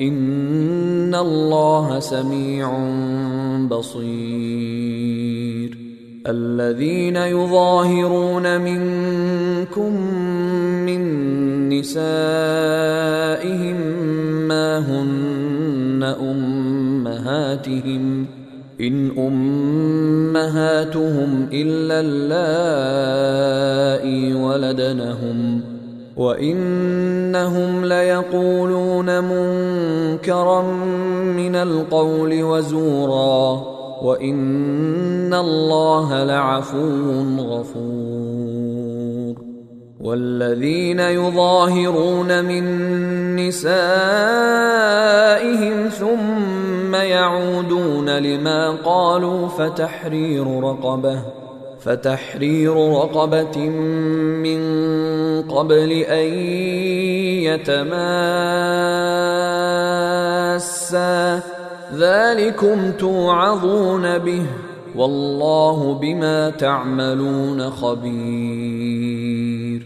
ان الله سميع بصير الذين يظاهرون منكم من نسائهم ما هن امهاتهم ان امهاتهم الا اللائي ولدنهم وانهم ليقولون منكرا من القول وزورا وان الله لعفو غفور والذين يظاهرون من نسائهم ثم يعودون لما قالوا فتحرير رقبه فتحرير رقبة من قبل أن يتماسا. ذلكم توعظون به والله بما تعملون خبير.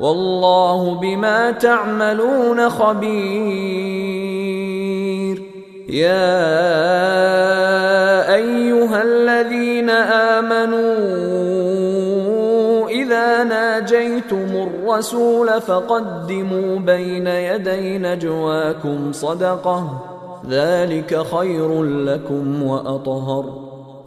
والله بما تعملون خبير. يا أيها الذين آمنوا إذا ناجيتم الرسول فقدموا بين يدي نجواكم صدقة. ذلك خير لكم وأطهر.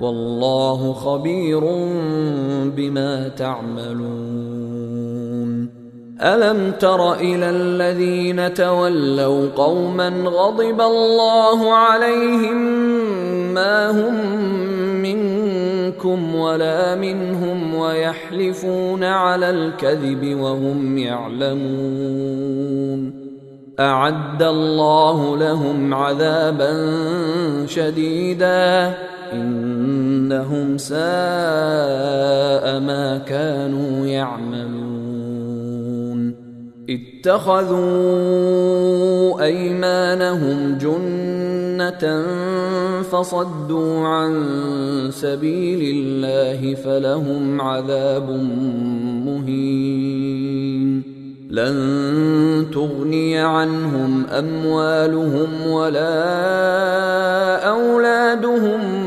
والله خبير بما تعملون. ألم تر إلى الذين تولوا قوما غضب الله عليهم ما هم منكم ولا منهم ويحلفون على الكذب وهم يعلمون. أعد الله لهم عذابا شديدا. انهم ساء ما كانوا يعملون. اتخذوا أيمانهم جنة فصدوا عن سبيل الله فلهم عذاب مهين. لن تغني عنهم أموالهم ولا أولادهم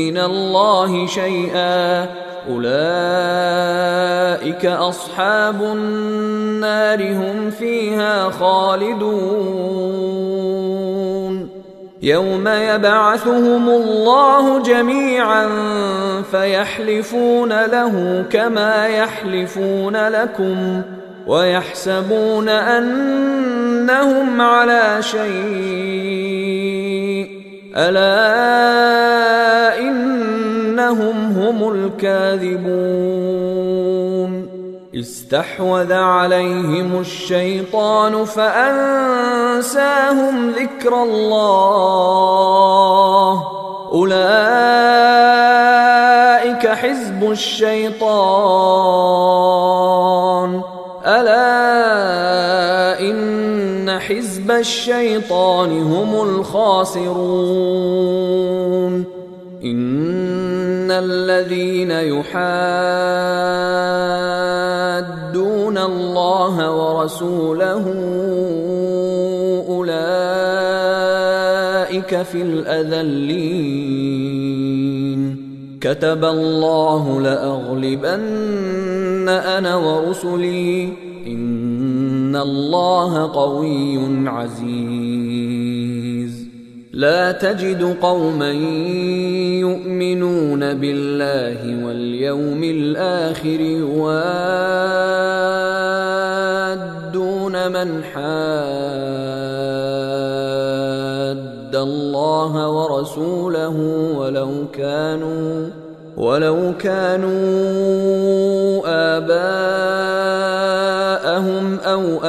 من الله شيئا. أولئك أصحاب النار هم فيها خالدون. يوم يبعثهم الله جميعا فيحلفون له كما يحلفون لكم ويحسبون أنهم على شيء ألا إنهم هم الكاذبون. استحوذ عليهم الشيطان فأنساهم ذكر الله. أولئك حزب الشيطان. ألا إن حزب الشيطان هم الخاسرون. إن الذين يحادون الله ورسوله أولئك في الأذلين. كتب الله لأغلبن أنا ورسلي. ان الله قوي عزيز. لا تجد قوما يؤمنون بالله واليوم الآخر يوادون من حاد الله ورسوله ولو كانوا ولو كانوا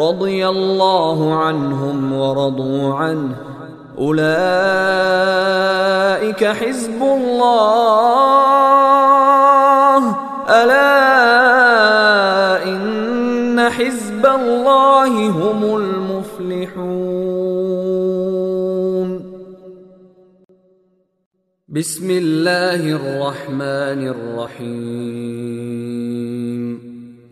رضي الله عنهم ورضوا عنه. أولئك حزب الله. ألا إن حزب الله هم المفلحون. بسم الله الرحمن الرحيم.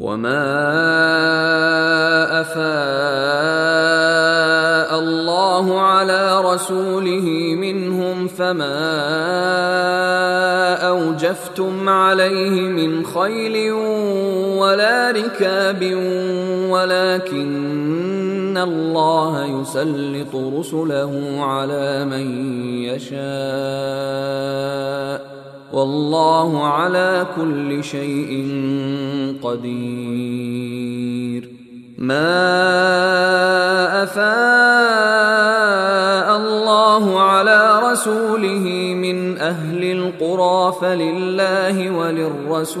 وما أفاء الله على رسوله منهم فما أوجفتم عليه من خيل ولا ركاب ولكن الله يسلط رسله على من يشاء والله على كل شيء قدير. ما أفاء الله على رسوله من أهل القرى فلله وللرسول.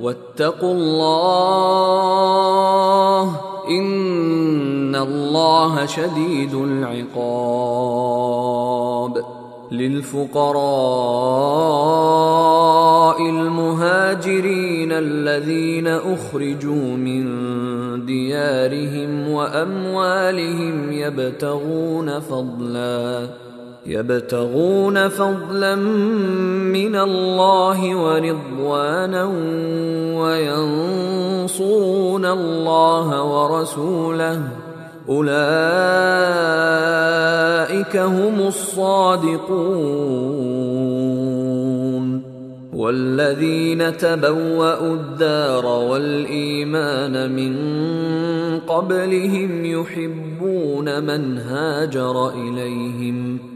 واتقوا الله إن الله شديد العقاب. للفقراء المهاجرين الذين أخرجوا من ديارهم وأموالهم يبتغون فضلا يبتغون فضلا من الله ورضوانا وينصرون الله ورسوله. أولئك هم الصادقون. والذين تبوأوا الدار والإيمان من قبلهم يحبون من هاجر إليهم.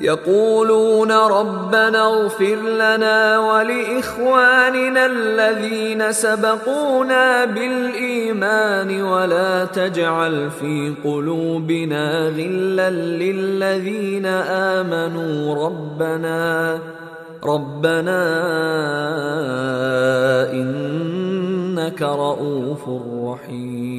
يقولون ربنا اغفر لنا ولإخواننا الذين سبقونا بالإيمان ولا تجعل في قلوبنا غلا للذين آمنوا ربنا ربنا إنك رءوف رحيم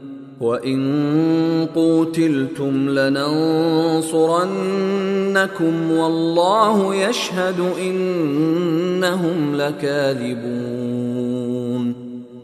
وان قوتلتم لننصرنكم والله يشهد انهم لكاذبون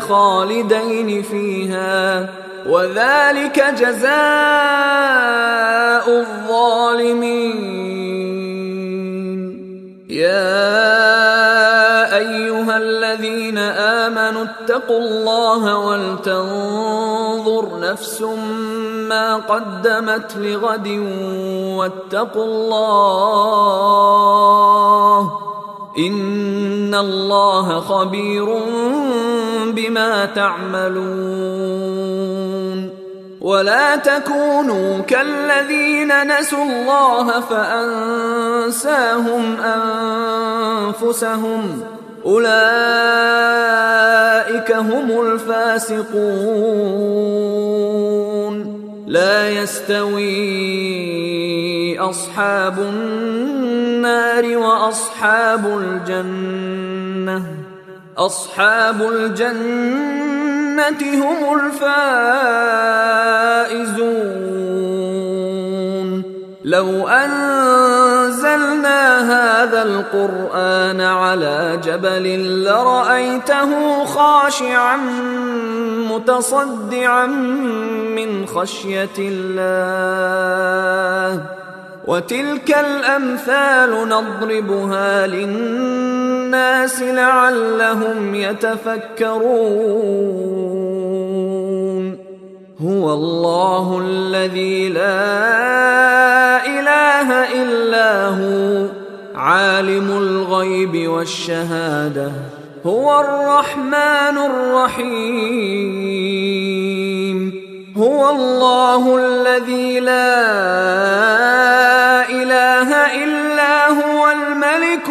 خالدين فيها وذلك جزاء الظالمين. يا أيها الذين آمنوا اتقوا الله ولتنظر نفس ما قدمت لغد واتقوا الله ان الله خبير بما تعملون ولا تكونوا كالذين نسوا الله فانساهم انفسهم اولئك هم الفاسقون لا يستوي أصحاب النار وأصحاب الجنة. أصحاب الجنة هم الفائزون. لو أنزلنا هذا القرآن على جبل لرأيته خاشعا متصدعا من خشية الله وتلك الأمثال نضربها للناس لعلهم يتفكرون هو الله الذي لا إله إلا هو عالم الغيب والشهادة هو الرحمن الرحيم هو الله الذي لا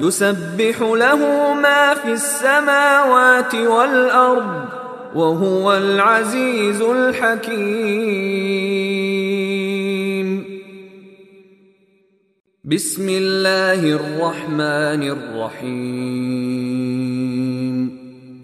يسبح له ما في السماوات والأرض وهو العزيز الحكيم. بسم الله الرحمن الرحيم.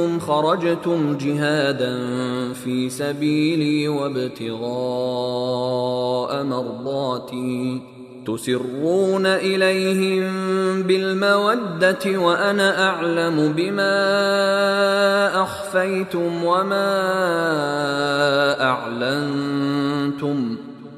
كنتم خرجتم جهادا في سبيلي وابتغاء مرضاتي. تسرون اليهم بالموده وأنا اعلم بما اخفيتم وما اعلنتم.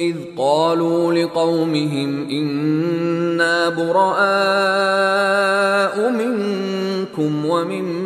إذ قالوا لقومهم إنا براء منكم ومما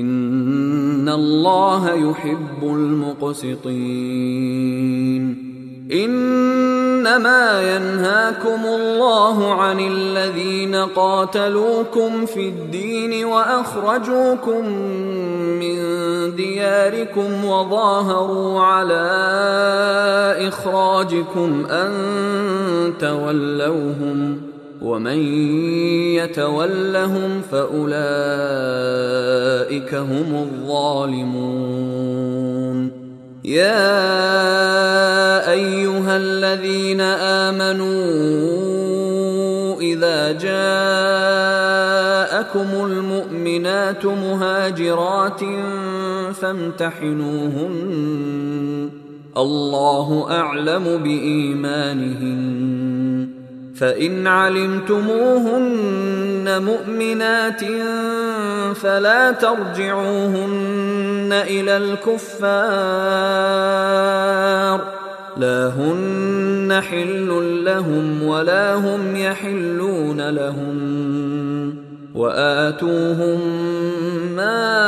ان الله يحب المقسطين ان انما ينهاكم الله عن الذين قاتلوكم في الدين واخرجوكم من دياركم وظاهروا على اخراجكم ان تولوهم ومن يتولهم فأولئك هم الظالمون. يا أيها الذين آمنوا إذا جاءكم المؤمنات مهاجرات فامتحنوهن. الله أعلم بإيمانهن. فإن علمتموهن مؤمنات فلا ترجعوهن إلى الكفار لا هن حل لهم ولا هم يحلون لهم وآتوهم ما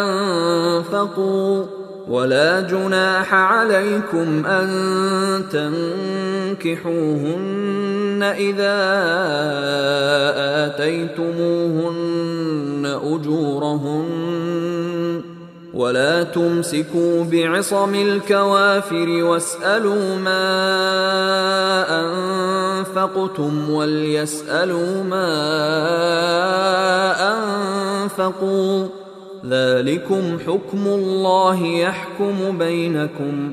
أنفقوا ولا جناح عليكم أن تنكحوهن اذا اتيتموهن اجورهن ولا تمسكوا بعصم الكوافر واسالوا ما انفقتم وليسالوا ما انفقوا ذلكم حكم الله يحكم بينكم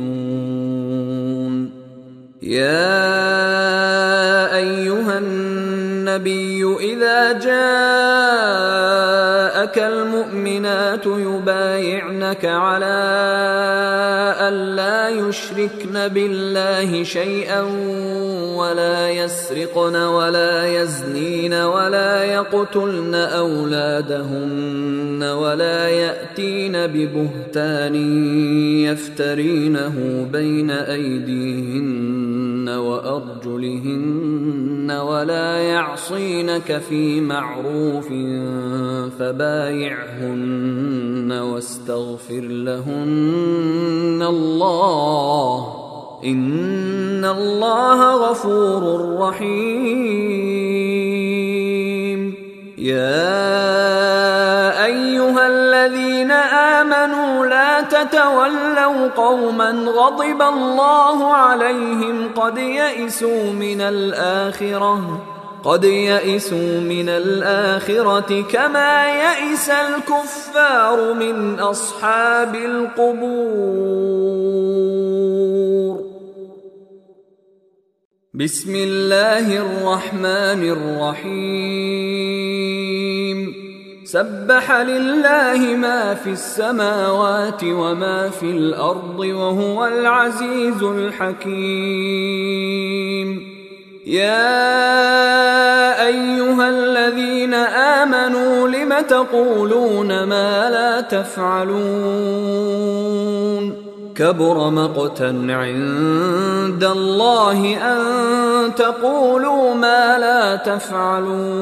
يا أيها النبي إذا جاءك المؤمنات يبايعنك على ان لا يشركن بالله شيئا ولا يسرقن ولا يزنين ولا يقتلن اولادهن ولا ياتين ببهتان يفترينه بين ايديهن وارجلهن ولا يعصينك في معروف فبايعهن واستغفر لهن الله. ان الله غفور رحيم. يا ايها الذين امنوا لا تتولوا قوما غضب الله عليهم قد يئسوا من الاخره قد يئسوا من الآخرة كما يئس الكفار من أصحاب القبور. بسم الله الرحمن الرحيم. سبح لله ما في السماوات وما في الأرض وهو العزيز الحكيم. يا أيها الذين آمنوا لم تقولون ما لا تفعلون؟ كبر مقتا عند الله أن تقولوا ما لا تفعلون.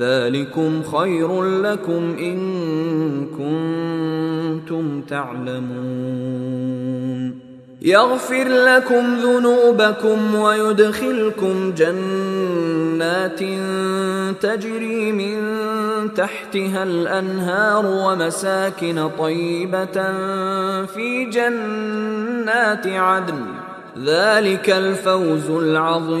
ذلكم خير لكم إن كنتم تعلمون. يغفر لكم ذنوبكم ويدخلكم جنات تجري من تحتها الأنهار ومساكن طيبة في جنات عدن. ذلك الفوز العظيم.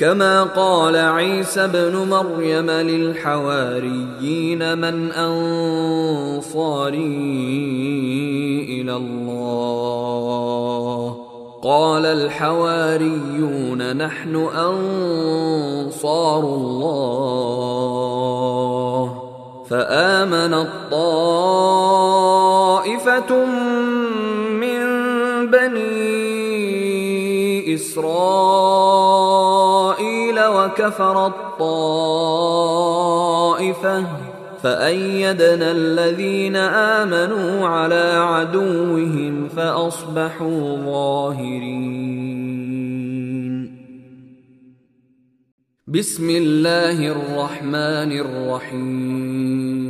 كما قال عيسى ابن مريم للحواريين من أنصاري إلى الله. قال الحواريون نحن أنصار الله. فامنت طائفه من بني إسرائيل وكفرت طائفه فأيدنا الذين آمنوا على عدوهم فأصبحوا ظاهرين. بسم الله الرحمن الرحيم.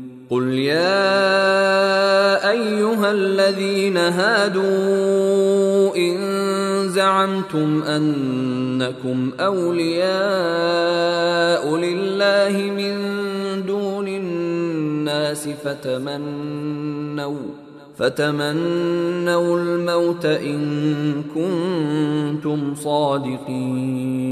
قل يا ايها الذين هادوا ان زعمتم انكم اولياء لله من دون الناس فتمنوا فتمنوا الموت ان كنتم صادقين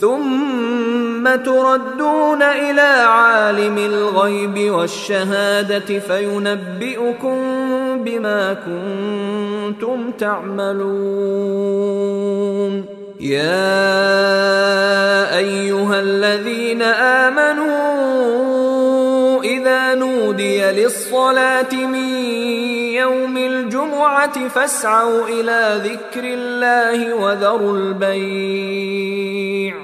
ثم تردون إلى عالم الغيب والشهادة فينبئكم بما كنتم تعملون. يا أيها الذين آمنوا إذا نودي للصلاة من يوم الجمعة فاسعوا إلى ذكر الله وذروا البيع.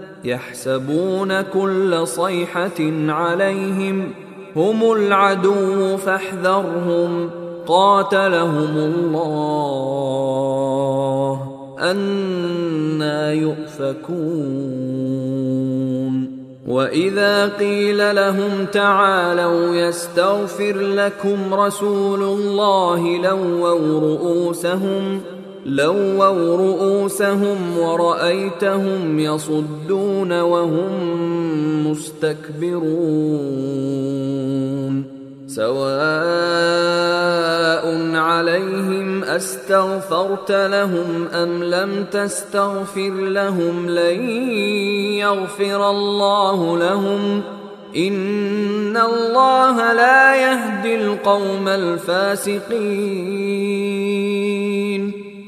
يحسبون كل صيحة عليهم هم العدو فاحذرهم قاتلهم الله أنا يؤفكون وإذا قيل لهم تعالوا يستغفر لكم رسول الله لووا رؤوسهم لووا رؤوسهم ورأيتهم يصدون وهم مستكبرون سواء عليهم أستغفرت لهم أم لم تستغفر لهم لن يغفر الله لهم إن الله لا يهدي القوم الفاسقين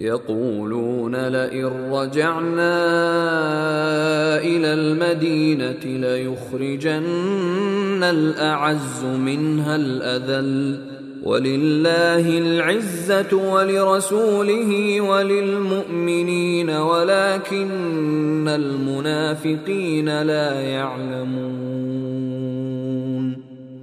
يقولون لئن رجعنا إلى المدينة ليخرجن الأعز منها الأذل ولله العزة ولرسوله وللمؤمنين ولكن المنافقين لا يعلمون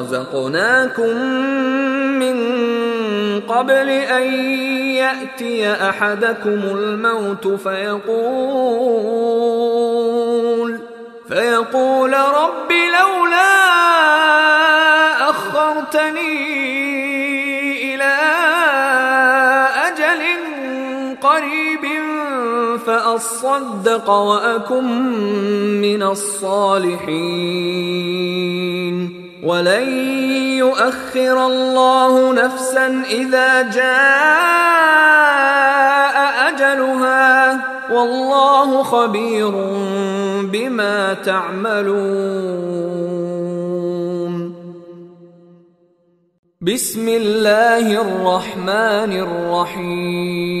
رزقناكم من قبل أن يأتي أحدكم الموت فيقول فيقول رب لولا أخرتني إلى أجل قريب فأصدق وأكن من الصالحين. ولن يؤخر الله نفسا إذا جاء أجلها. والله خبير بما تعملون. بسم الله الرحمن الرحيم.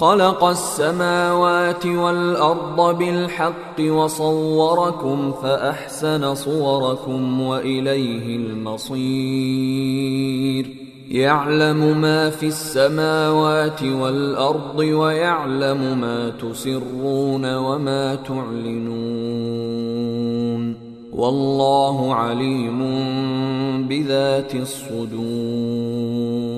خلق السماوات والأرض بالحق وصوركم فأحسن صوركم وإليه المصير. يعلم ما في السماوات والأرض ويعلم ما تسرون وما تعلنون. والله عليم بذات الصدور.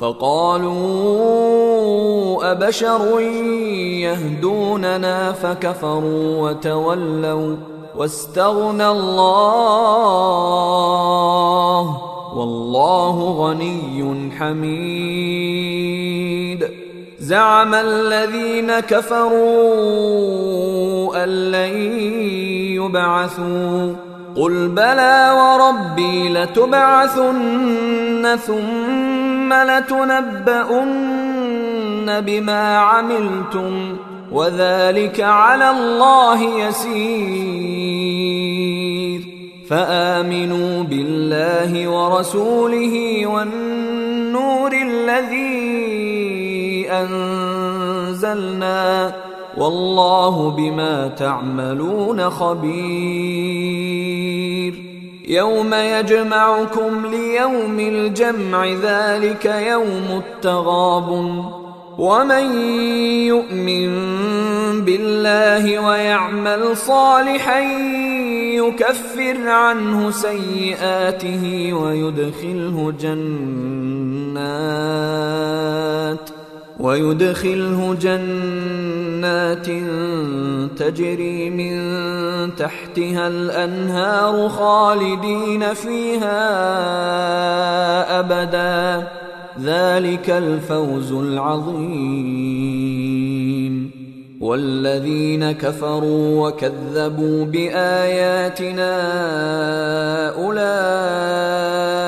فقالوا أبشر يهدوننا فكفروا وتولوا واستغنى الله والله غني حميد. زعم الذين كفروا أن لن يبعثوا قل بلى وربي لتبعثن ثم لتنبؤن بما عملتم وذلك على الله يسير فامنوا بالله ورسوله والنور الذي انزلنا والله بما تعملون خبير. يوم يجمعكم ليوم الجمع ذلك يوم التغابن. ومن يؤمن بالله ويعمل صالحا يكفر عنه سيئاته ويدخله جنات. ويدخله جنات تجري من تحتها الأنهار خالدين فيها أبدا. ذلك الفوز العظيم. والذين كفروا وكذبوا بآياتنا أولئك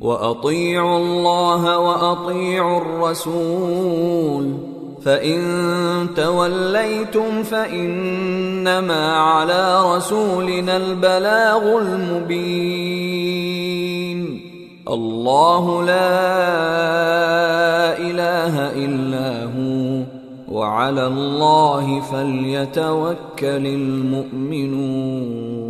وأطيعوا الله وأطيعوا الرسول فإن توليتم فإنما على رسولنا البلاغ المبين. الله لا إله إلا هو وعلى الله فليتوكل المؤمنون.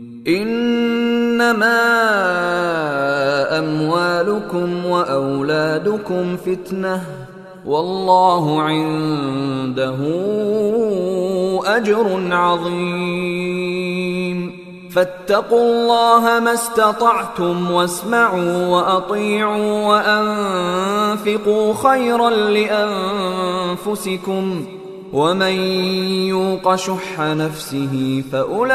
إنما أموالكم وأولادكم فتنة والله عنده أجر عظيم. فاتقوا الله ما استطعتم واسمعوا وأطيعوا وأنفقوا خيرا لأنفسكم. ومن يوق شح نفسه فأولئك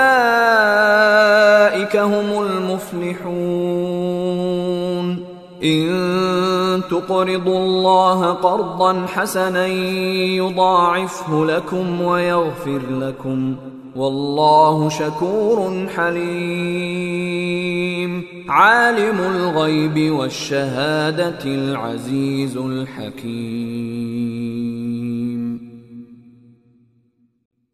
هم المفلحون. إن تقرضوا الله قرضا حسنا يضاعفه لكم ويغفر لكم. والله شكور حليم. عالم الغيب والشهادة العزيز الحكيم.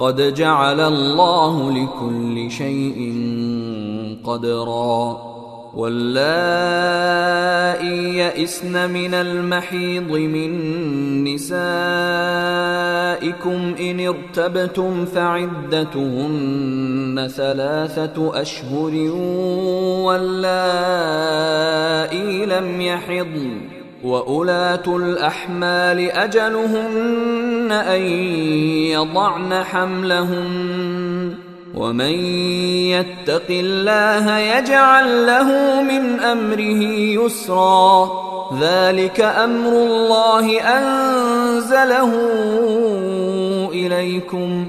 قد جعل الله لكل شيء قدرا. واللائي يئسن من المحيض من نسائكم إن ارتبتم فعدتهن ثلاثة أشهر واللائي لم يحضن. واولات الاحمال اجلهن ان يضعن حملهن ومن يتق الله يجعل له من امره يسرا ذلك أمر الله انزله اليكم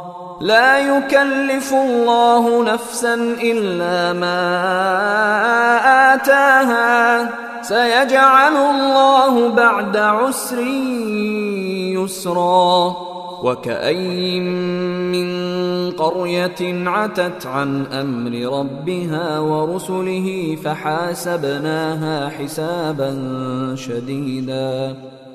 لا يكلف الله نفسا إلا ما آتاها. سيجعل الله بعد عسر يسرا. وكأي من قرية عتت عن أمر ربها ورسله فحاسبناها حسابا شديدا.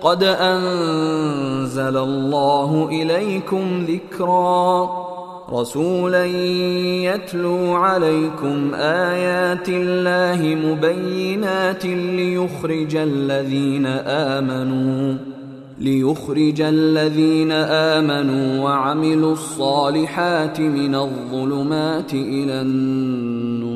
قد أنزل الله إليكم ذكرا. رسولا يتلو عليكم آيات الله مبينات ليخرج الذين آمنوا ليخرج الذين آمنوا وعملوا الصالحات من الظلمات إلى النور.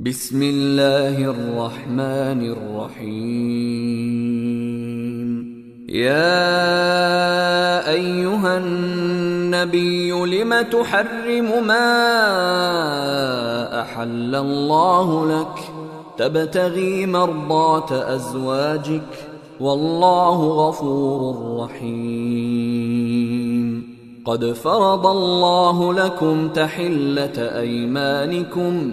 بسم الله الرحمن الرحيم. يا أيها النبي لم تحرم ما أحل الله لك؟ تبتغي مرضاه أزواجك والله غفور رحيم. قد فرض الله لكم تحلة أيمانكم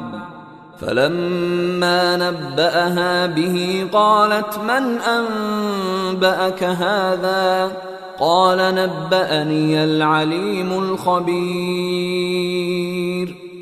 فلما نبأها به قالت من أنبأك هذا؟ قال نبأني العليم الخبير.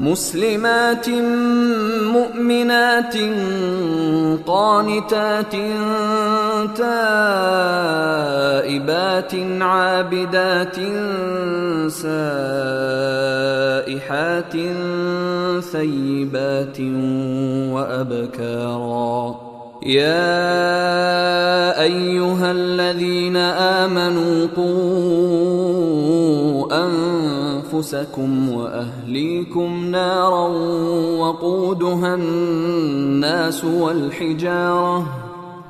مسلمات مؤمنات قانتات تائبات عابدات سائحات ثيبات وأبكارا. يا أيها الذين آمنوا قوا أنفسكم وأهليكم نارا وقودها الناس والحجارة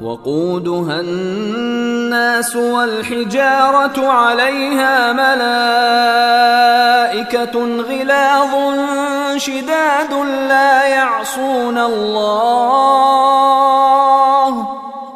وقودها الناس والحجارة عليها ملائكة غلاظ شداد لا يعصون الله.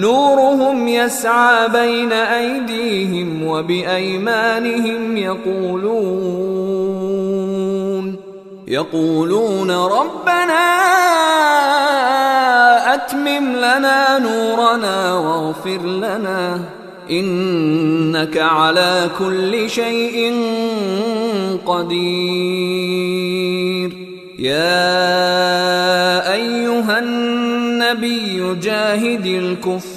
نورهم يسعى بين أيديهم وبأيمانهم يقولون يقولون ربنا أتمم لنا نورنا واغفر لنا إنك على كل شيء قدير يا أيها النبي جاهد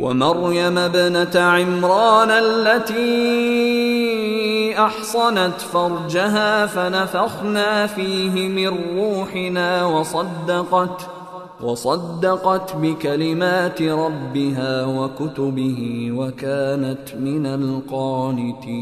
ومريم ابنة عمران التي أحصنت فرجها فنفخنا فيه من روحنا وصدقت وصدقت بكلمات ربها وكتبه وكانت من القانتين.